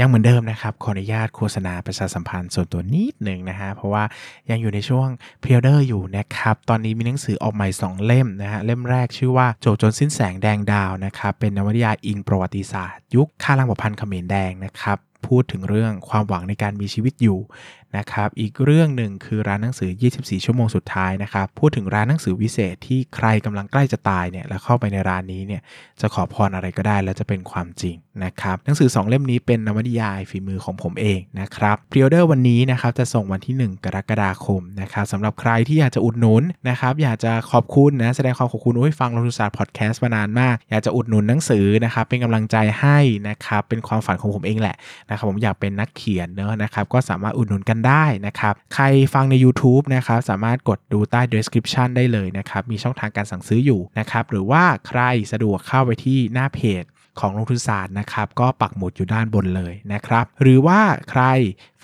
ยังเหมือนเดิมนะครับ ขออนุญาตโฆษณาประชาสัมพันธ์ส่วนตัวนิดหนึ่งนะฮะ เพราะว่ายังอยู่ในช่วง pre-order อยู่นะครับ ตอนนี้มีหนังสือออกใหม่ 2 เล่มนะฮะ เล่มแรกชื่อว่าจวบจนสิ้นแสงแดงดาวนะครับ เป็นนวนิยายอิงประวัติศาสตร์ ยุคฆ่าล้างเผ่าพันธุ์เขมรแดงนะครับพูดถึงเรื่องความหวังในการมีชีวิตอยู่นะครับอีกเรื่องหนึ่งคือร้านหนังสือ 24 ชั่วโมงสุดท้ายนะครับพูดถึงร้านหนังสือวิเศษที่ใครกำลังใกล้จะตายเนี่ยแล้วเข้าไปในร้านนี้เนี่ยจะขอพรอะไรก็ได้แล้วจะเป็นความจริงนะครับหนังสือ 2 เล่มนี้เป็นนวนิยายฝีมือของผมเองนะครับพรีออเดอร์วันนี้นะครับจะส่งวันที่ 1 กรกฎาคมนะครับสำหรับใครที่อยากจะอุดหนุนนะครับอยากจะขอบคุณนะแสดงความขอบคุณโอ้ยฟังลงทุนศาสตร์พอดแคสต์มานานมาก อยากจะอุดหนุนหนังสือนะครับเป็นกำลังใจให้นะครับเป็นความฝันของผมเองแหละนะครับผมอยากเป็นนักเขียนเนอะนะครับก็สามารถอุดหนุนกันได้นะครับ ใครฟังใน YouTube นะครับสามารถกดดูใต้ description ได้เลยนะครับ มีช่องทางการสั่งซื้ออยู่นะครับ หรือว่าใครสะดวกเข้าไปที่หน้าเพจ ของลงทุนศาสตร์นะครับ ก็ปักหมุดอยู่ด้านบนเลยนะครับ หรือว่าใคร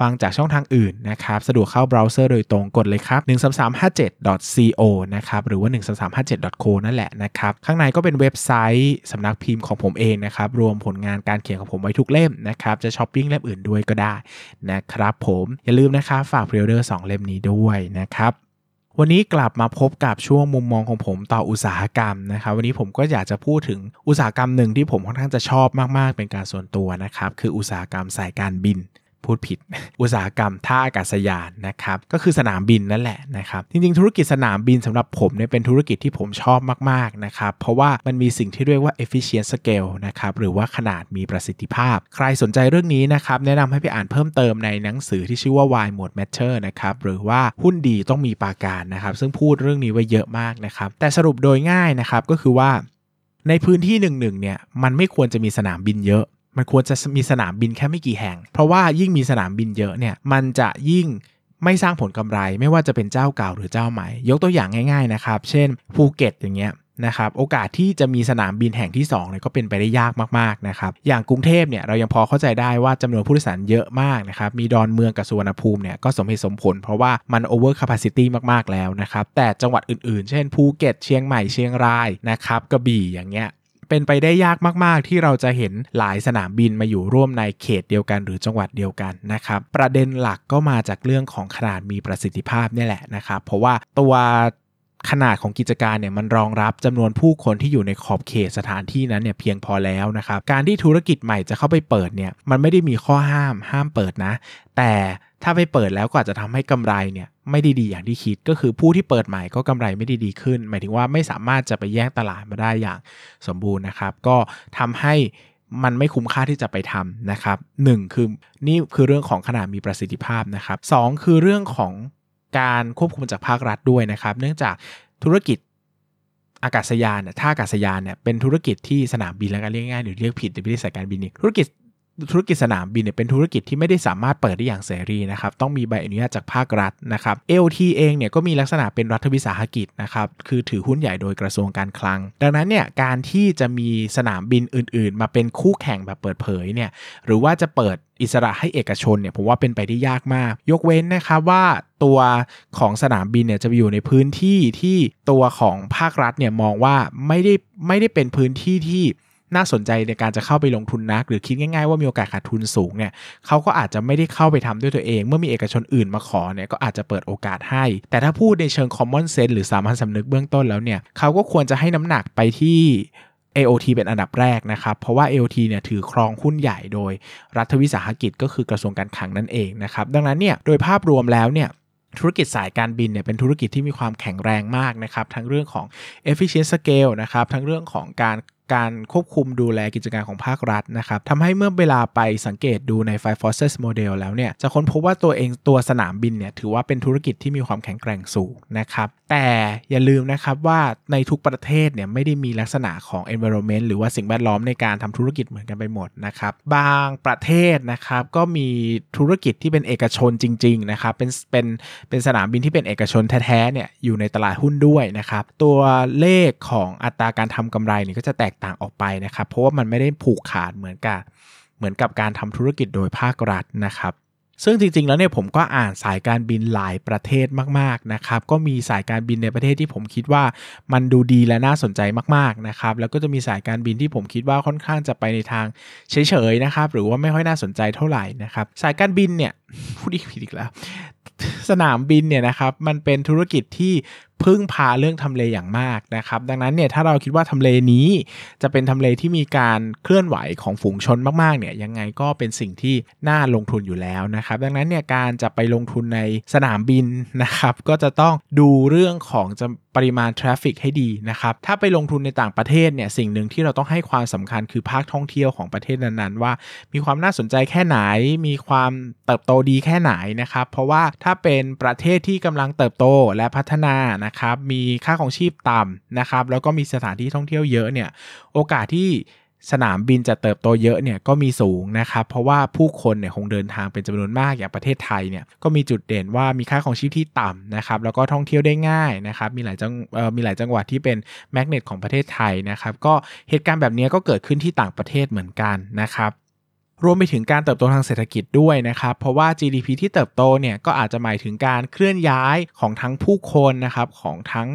ฟังจากช่องทางอื่นนะครับ สะดวกเข้าเบราว์เซอร์โดยตรงกดเลยครับ 13357.co นะครับหรือว่า 13357.co นั่นแหละนะครับ ข้างในก็เป็นเว็บไซต์สำนักพิมพ์ของผมเองนะครับ รวมผลงานการเขียนของผมไว้ทุกเล่มนะครับ จะช้อปปิ้งเล่มอื่นด้วยก็ได้นะครับผมอย่าลืมนะครับฝาก pre-order 2เล่มนี้ด้วยนะครับ วันนี้กลับมาพบกับช่วงมุมมองของผมต่ออุตสาหกรรมนะครับวันนี้ผมก็อยากจะพูดถึงอุตสาหกรรมหนึ่งที่ผมค่อนข้างจะชอบมากๆ เป็นการส่วนตัวนะครับคืออุตสาหกรรมสายการบิน พูดผิด อุตสาหกรรมท่าอากาศยานนะครับ ก็คือสนามบินนั่นแหละนะครับ จริงๆ ธุรกิจสนามบินสำหรับผมเนี่ยเป็นธุรกิจที่ผมชอบมากๆนะครับ เพราะว่ามันมีสิ่งที่เรียกว่า efficient scale นะครับ หรือว่าขนาดมีประสิทธิภาพ ใครสนใจเรื่องนี้นะครับ แนะนำให้ไปอ่านเพิ่มเติมในหนังสือที่ชื่อว่า Why Mode Matter นะครับ หรือว่าหุ้นดีต้องมีปาการนะครับ ซึ่งพูดเรื่องนี้ไว้เยอะมากนะครับ แต่สรุปโดยง่ายนะครับก็คือว่าในพื้นที่หนึ่งๆเนี่ยมันไม่ควรจะมีสนามบินเยอะ มันควรจะมีสนามบินแค่ไม่กี่แห่ง เพราะว่ายิ่งมีสนามบินเยอะเนี่ยมันจะยิ่งไม่สร้างผลกำไรไม่ว่าจะเป็นเจ้าเก่าหรือเจ้าใหม่ ยกตัวอย่างง่าย ๆนะครับ เช่นภูเก็ตอย่างเงี้ยนะครับโอกาสที่จะมีสนามบินแห่งที่2เนี่ยก็เป็นไปได้ยากมากๆนะครับอย่างกรุงเทพเนี่ยเรายังพอเข้าใจได้ว่าจำนวนผู้โดยสารเยอะมากนะครับมีดอนเมืองกับสุวรรณภูมิเนี่ยก็สมเหตุสมผล เพราะว่ามัน over capacity มากๆแล้วนะครับแต่จังหวัดอื่นๆ เช่นภูเก็ตเชียงใหม่เชียงรายนะครับกระบี่อย่างเงี้ย เป็นไปได้ยากมาก ๆ ที่เราจะเห็นหลายสนามบินมาอยู่ร่วมในเขตเดียวกันหรือจังหวัดเดียวกันนะครับ ประเด็นหลักก็มาจากเรื่องของขนาดมีประสิทธิภาพนี่แหละนะครับ เพราะว่าตัวขนาดของกิจการเนี่ยมันรองรับจำนวนผู้คนที่อยู่ในขอบเขตสถานที่นั้นเนี่ยเพียงพอแล้วนะครับ การที่ธุรกิจใหม่จะเข้าไปเปิดเนี่ยมันไม่ได้มีข้อห้ามห้ามเปิดนะ แต่ ถ้าไปเปิดแล้วก็อาจจะทำให้กำไรเนี่ยไม่ได้ดีอย่างที่คิด ก็คือผู้ที่เปิดใหม่ก็กำไรไม่ได้ดีขึ้น หมายถึงว่าไม่สามารถจะไปแย่งตลาดมาได้อย่างสมบูรณ์นะครับ ก็ทำให้มันไม่คุ้มค่าที่จะไปทำนะครับหคือนี่คือเรื่องของขนาดมีประสิทธิภาพนะครับสคือเรื่องของการควบคุมจากภาครัฐด้วยนะครับ เนื่องจากธุรกิจอากาศยานท่าอากาศยานเนี่ยเป็นธุรกิจที่สนามบินแล้วกันเรียกง่ายหรือเรียกผิดในวิธีสายการบินนี่ธุรกิจ ธุรกิจสนามบินเนี่ยเป็นธุรกิจที่ไม่ได้สามารถเปิดได้อย่างเสรีนะครับต้องมีใบอนุญาตจากภาครัฐนะครับ LT เองเนี่ยก็มีลักษณะเป็นรัฐวิสาหกิจนะครับคือถือหุ้นใหญ่โดยกระทรวงการคลัง ดังนั้นเนี่ยการที่จะมีสนามบินอื่น ๆ มาเป็นคู่แข่งแบบเปิดเผยเนี่ยหรือว่าจะเปิดอิสระให้เอกชนเนี่ยผมว่าเป็นไปได้ยากมาก ยกเว้นนะครับว่าตัวของสนามบินเนี่ยจะไปอยู่ในพื้นที่ที่ตัวของภาครัฐเนี่ยมองว่าไม่ได้ไม่ได้เป็นพื้นที่ที่ น่าสนใจในการจะเข้าไปลงทุนนัก หรือคิดง่ายๆว่ามีโอกาสขาดทุนสูงเนี่ยเขาก็อาจจะไม่ได้เข้าไปทำด้วยตัวเอง เมื่อมีเอกชนอื่นมาขอเนี่ยก็อาจจะเปิดโอกาสให้ แต่ถ้าพูดในเชิง common sense หรือสามัญสำนึกเบื้องต้นแล้วเนี่ยเขาก็ควรจะให้น้ำหนักไปที่ AOT เป็นอันดับแรกนะครับ เพราะว่า AOT เนี่ยถือครองหุ้นใหญ่โดยรัฐวิสาหกิจก็คือกระทรวงการคลังนั่นเองนะครับ ดังนั้นเนี่ยโดยภาพรวมแล้วเนี่ยธุรกิจสายการบินเนี่ยเป็นธุรกิจที่มีความแข็งแรงมากนะครับ ทั้งเรื่องของ efficient scale นะครับ ทั้งเรื่องของการ การควบคุมดูแลกิจการของภาครัฐนะครับทำให้เมื่อเวลาไปสังเกตดูใน Five Forces Model แล้วเนี่ย จะค้นพบว่าตัวเองตัวสนามบินเนี่ย ถือว่าเป็นธุรกิจที่มีความแข็งแกร่งสูงนะครับ แต่อย่าลืมนะครับว่าในทุกประเทศเนี่ย ไม่ได้มีลักษณะของ environment หรือว่าสิ่งแวดล้อมในการทำธุรกิจเหมือนกันไปหมดนะครับ บางประเทศนะครับก็มีธุรกิจที่เป็นเอกชนจริงๆนะครับเป็นเป็นเป็นสนามบินที่เป็นเอกชนแท้ๆเนี่ยอยู่ในตลาดหุ้นด้วยนะครับตัวเลขของอัตราการทำกำไรเนี่ยก็จะแตกกต่างออกไปนะครับ เพราะว่ามันไม่ได้ผูกขาดเหมือนกับเหมือนกับการทำธุรกิจโดยภาครัฐนะครับซึ่งจริงๆ แล้วเนี่ยผมก็อ่านสายการบินหลายประเทศมากๆนะครับ ก็มีสายการบินในประเทศที่ผมคิดว่ามันดูดีและน่าสนใจมากๆนะครับ แล้วก็จะมีสายการบินที่ผมคิดว่าค่อนข้างจะไปในทางเฉยๆนะครับ หรือว่าไม่ค่อยน่าสนใจเท่าไหร่นะครับ สายการบินเนี่ยพูดอีกผิดอีกแล้ว สนามบินเนี่ยนะครับมันเป็นธุรกิจที่ พึ่งพาเรื่องทำเลอย่างมากนะครับ ดังนั้นเนี่ยถ้าเราคิดว่าทำเลนี้จะเป็นทำเลที่มีการเคลื่อนไหวของฝูงชนมากๆเนี่ยยังไงก็เป็นสิ่งที่น่าลงทุนอยู่แล้วนะครับ ดังนั้นเนี่ยการจะไปลงทุนในสนามบินนะครับ ก็จะต้องดูเรื่องของจะ ปริมาณ traffic ให้ดีนะครับถ้าไปลงทุนในต่างประเทศเนี่ยสิ่งหนึ่งที่เราต้องให้ความสำคัญคือภาคท่องเที่ยวของประเทศนั้นๆ ว่า มีความน่าสนใจแค่ไหน มีความเติบโตดีแค่ไหนนะครับเพราะว่าถ้าเป็นประเทศที่กำลังเติบโตและพัฒนานะครับมีค่าครองชีพต่ำนะครับแล้วก็มีสถานที่ท่องเที่ยวเยอะเนี่ยโอกาสที่ สนามบินจะเติบโตเยอะเนี่ยก็มีสูงนะครับเพราะว่าผู้คนเนี่ยคงเดินทางเป็นจำนวนมากอย่างประเทศไทยเนี่ยก็มีจุดเด่นว่ามีค่าของชีพที่ต่ำนะครับแล้วก็ท่องเที่ยวได้ง่ายนะครับมีหลายจังมีหลายจังหวัดที่เป็นแมกเนตของประเทศไทยนะครับก็เหตุการณ์แบบนี้ก็เกิดขึ้นที่ต่างประเทศเหมือนกันนะครับรวมไปถึงการเติบโตทางเศรษฐกิจด้วยนะครับ เพราะว่า GDP ที่เติบโตเนี่ยก็อาจจะหมายถึงการเคลื่อนย้ายของทั้งผู้คนนะครับของทั้ง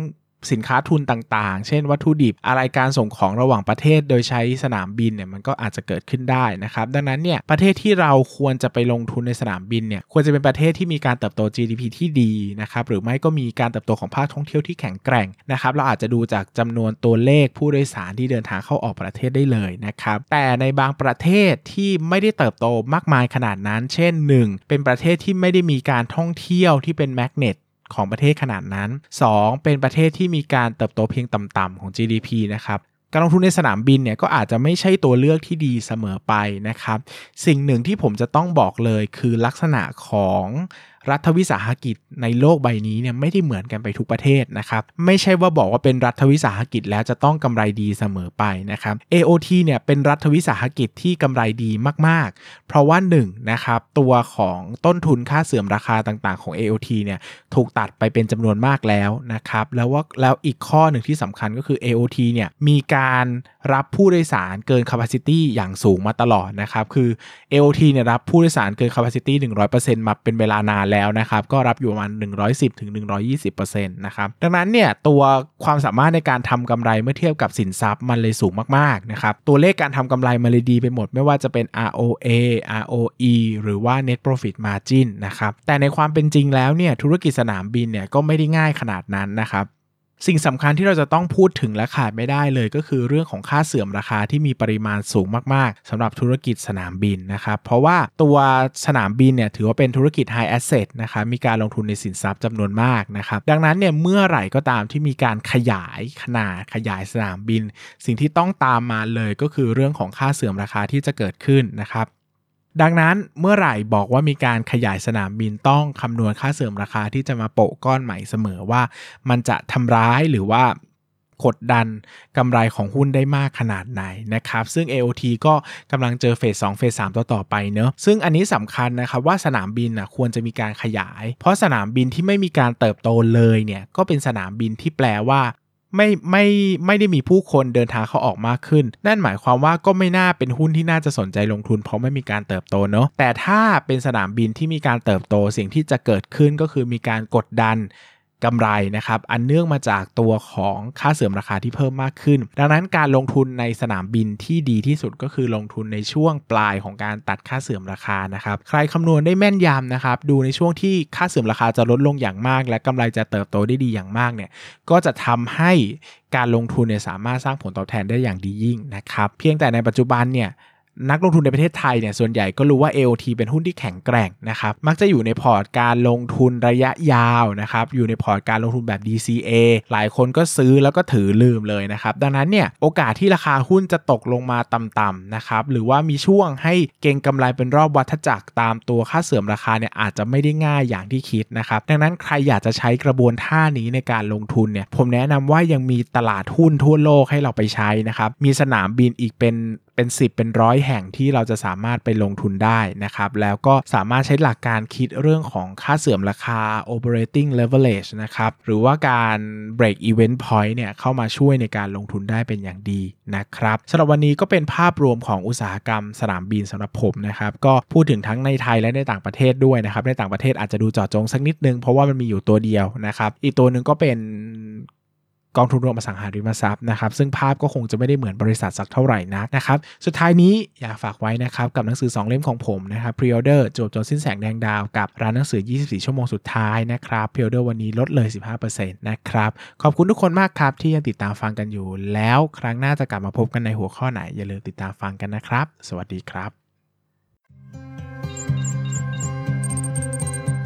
สินค้าทุนต่างๆ เช่นวัตถุดิบอะไรการส่งของระหว่างประเทศโดยใช้สนามบินเนี่ยมันก็อาจจะเกิดขึ้นได้นะครับดังนั้นเนี่ยประเทศที่เราควรจะไปลงทุนในสนามบินเนี่ยควรจะเป็นประเทศที่มีการเติบโต GDP ที่ดีนะครับหรือไม่ก็มีการเติบโตของภาคท่องเที่ยวที่แข็งแกร่งนะครับเราอาจจะดูจากจำนวนตัวเลขผู้โดยสารที่เดินทางเข้าออกประเทศได้เลยนะครับแต่ในบางประเทศที่ไม่ได้เติบโตมากมายขนาดนั้น เช่น 1 เป็นประเทศที่ไม่ได้มีการท่องเที่ยวที่เป็นแมกเนต ของประเทศขนาดนั้น 2. เป็นประเทศที่มีการเติบโตเพียงต่ำๆของ GDP นะครับการลงทุนในสนามบินเนี่ยก็อาจจะไม่ใช่ตัวเลือกที่ดีเสมอไปนะครับ สิ่งหนึ่งที่ผมจะต้องบอกเลยคือลักษณะของ รัฐวิสาหกิจในโลกใบนี้เนี่ยไม่ได้เหมือนกันไปทุกประเทศนะครับ ไม่ใช่ว่าบอกว่าเป็นรัฐวิสาหกิจแล้วจะต้องกำไรดีเสมอไปนะครับ AOT เนี่ยเป็นรัฐวิสาหกิจที่กำไรดีมากๆ เพราะว่า1นนะครับตัวของต้นทุนค่าเสื่อมราคาต่างๆของ AOT เนี่ยถูกตัดไปเป็นจำนวนมากแล้วนะครับ แล้วว่าแล้วอีกข้อหนึ่งที่สำคัญก็คือ AOT เนี่ยมีการรับผู้โดยสารเกิน capacity อย่างสูงมาตลอดนะครับ คือ AOT เนี่ยรับผู้โดยสารเกิน capacity 100%มาเป็นเวลานานแล้วนะครับ ก็รับอยู่ประมาณ 110-120%นะครับดังนั้นเนี่ยตัวความสามารถในการทำกำไรเมื่อเทียบกับสินทรัพย์มันเลยสูงมากๆนะครับตัวเลขการทำกำไรมันเลยดีไปหมด ไม่ว่าจะเป็น ROA ROE หรือว่า net profit margin นะครับแต่ในความเป็นจริงแล้วเนี่ยธุรกิจสนามบินเนี่ยก็ไม่ได้ง่ายขนาดนั้นนะครับ สิ่งสำคัญที่เราจะต้องพูดถึงและขาดไม่ได้เลยก็คือเรื่องของค่าเสื่อมราคาที่มีปริมาณสูงมากๆสำหรับธุรกิจสนามบินนะครับเพราะว่าตัวสนามบินเนี่ยถือว่าเป็นธุรกิจ high asset นะครับมีการลงทุนในสินทรัพย์จำนวนมากนะครับดังนั้นเนี่ยเมื่อไหร่ก็ตามที่มีการขยายขนาดขยายสนามบิน สิ่งที่ต้องตามมาเลยก็คือเรื่องของค่าเสื่อมราคาที่จะเกิดขึ้นนะครับ ดังนั้นเมื่อไหร่บอกว่ามีการขยายสนามบินต้องคำนวณค่าเสื่อมราคาที่จะมาโปะก้อนใหม่เสมอว่า มันจะทำร้ายหรือว่ากดดันกำไรของหุ้นได้มากขนาดไหนนะครับ ซึ่ง AOT ก็กำลังเจอเฟส2เฟส3ต่อต่อไปเนอะซึ่งอันนี้สำคัญนะครับว่าสนามบินนะควรจะมีการขยาย เพราะสนามบินที่ไม่มีการเติบโตเลยเนี่ยก็เป็นสนามบินที่แปลว่า ไม่ไม่ไม่ได้มีผู้คนเดินทางเขาออกมากขึ้น นั่นหมายความว่าก็ไม่น่าเป็นหุ้นที่น่าจะสนใจลงทุนเพราะไม่มีการเติบโตเนาะแต่ถ้าเป็นสนามบินที่มีการเติบโตสิ่งที่จะเกิดขึ้นก็คือมีการกดดัน กำไรนะครับอันเนื่องมาจากตัวของค่าเสื่อมราคาที่เพิ่มมากขึ้น ดังนั้นการลงทุนในสนามบินที่ดีที่สุดก็คือลงทุนในช่วงปลายของการตัดค่าเสื่อมราคานะครับใครคำนวณได้แม่นยำนะครับดูในช่วงที่ค่าเสื่อมราคาจะลดลงอย่างมาก และกำไรจะเติบโตได้ดีอย่างมากเนี่ยก็จะทำให้การลงทุนเนี่ยสามารถสร้างผลตอบแทนได้อย่างดียิ่งนะครับเพียงแต่ในปัจจุบันเนี่ย นักลงทุนในประเทศไทยเนี่ยส่วนใหญ่ก็รู้ว่า AOT เป็นหุ้นที่แข็งแกร่งนะครับ มักจะอยู่ในพอร์ตการลงทุนระยะยาวนะครับ อยู่ในพอร์ตการลงทุนแบบ DCA หลายคนก็ซื้อแล้วก็ถือลืมเลยนะครับ ดังนั้นเนี่ยโอกาสที่ราคาหุ้นจะตกลงมาต่ำๆนะครับ หรือว่ามีช่วงให้เก่งกำไรเป็นรอบวัฏจักรตามตัวค่าเสื่อมราคาเนี่ยอาจจะไม่ได้ง่ายอย่างที่คิดนะครับ ดังนั้นใครอยากจะใช้กระบวนท่านี้ในการลงทุนเนี่ย ผมแนะนำว่ายังมีตลาดหุ้นทั่วโลกให้เราไปใช้นะครับ มีสนามบินอีกเป็น เป็น 10 เป็นร้อยแห่งที่เราจะสามารถไปลงทุนได้นะครับแล้วก็สามารถใช้หลักการคิดเรื่องของค่าเสื่อมราคา operating leverage นะครับหรือว่าการ break event point เนี่ยเข้ามาช่วยในการลงทุนได้เป็นอย่างดีนะครับสำหรับวันนี้ก็เป็นภาพรวมของอุตสาหกรรมสนามบินสำหรับผมนะครับก็พูดถึงทั้งในไทยและในต่างประเทศด้วยนะครับในต่างประเทศอาจจะดูเจาะจงสักนิดนึงเพราะว่ามันมีอยู่ตัวเดียวนะครับอีกตัวหนึ่งก็เป็น กองทุนรวมอสังหาริมทรัพย์นะครับซึ่งภาพก็คงจะไม่ได้เหมือนบริษัทสักเท่าไหร่นักนะครับสุดท้ายนี้อยากฝากไว้นะครับกับหนังสือ 2 เล่มของผมนะครับ pre-order จวบจนสิ้นแสงแดงดาวกับร้านหนังสือ 24 ชั่วโมงสุดท้ายนะครับ pre-order วันนี้ลดเลย 15%นะครับขอบคุณทุกคนมากครับที่ยังติดตามฟังกันอยู่ แล้วครั้งหน้าจะกลับมาพบกันในหัวข้อไหนอย่าลืมติดตามฟังกันนะครับ สวัสดีครับ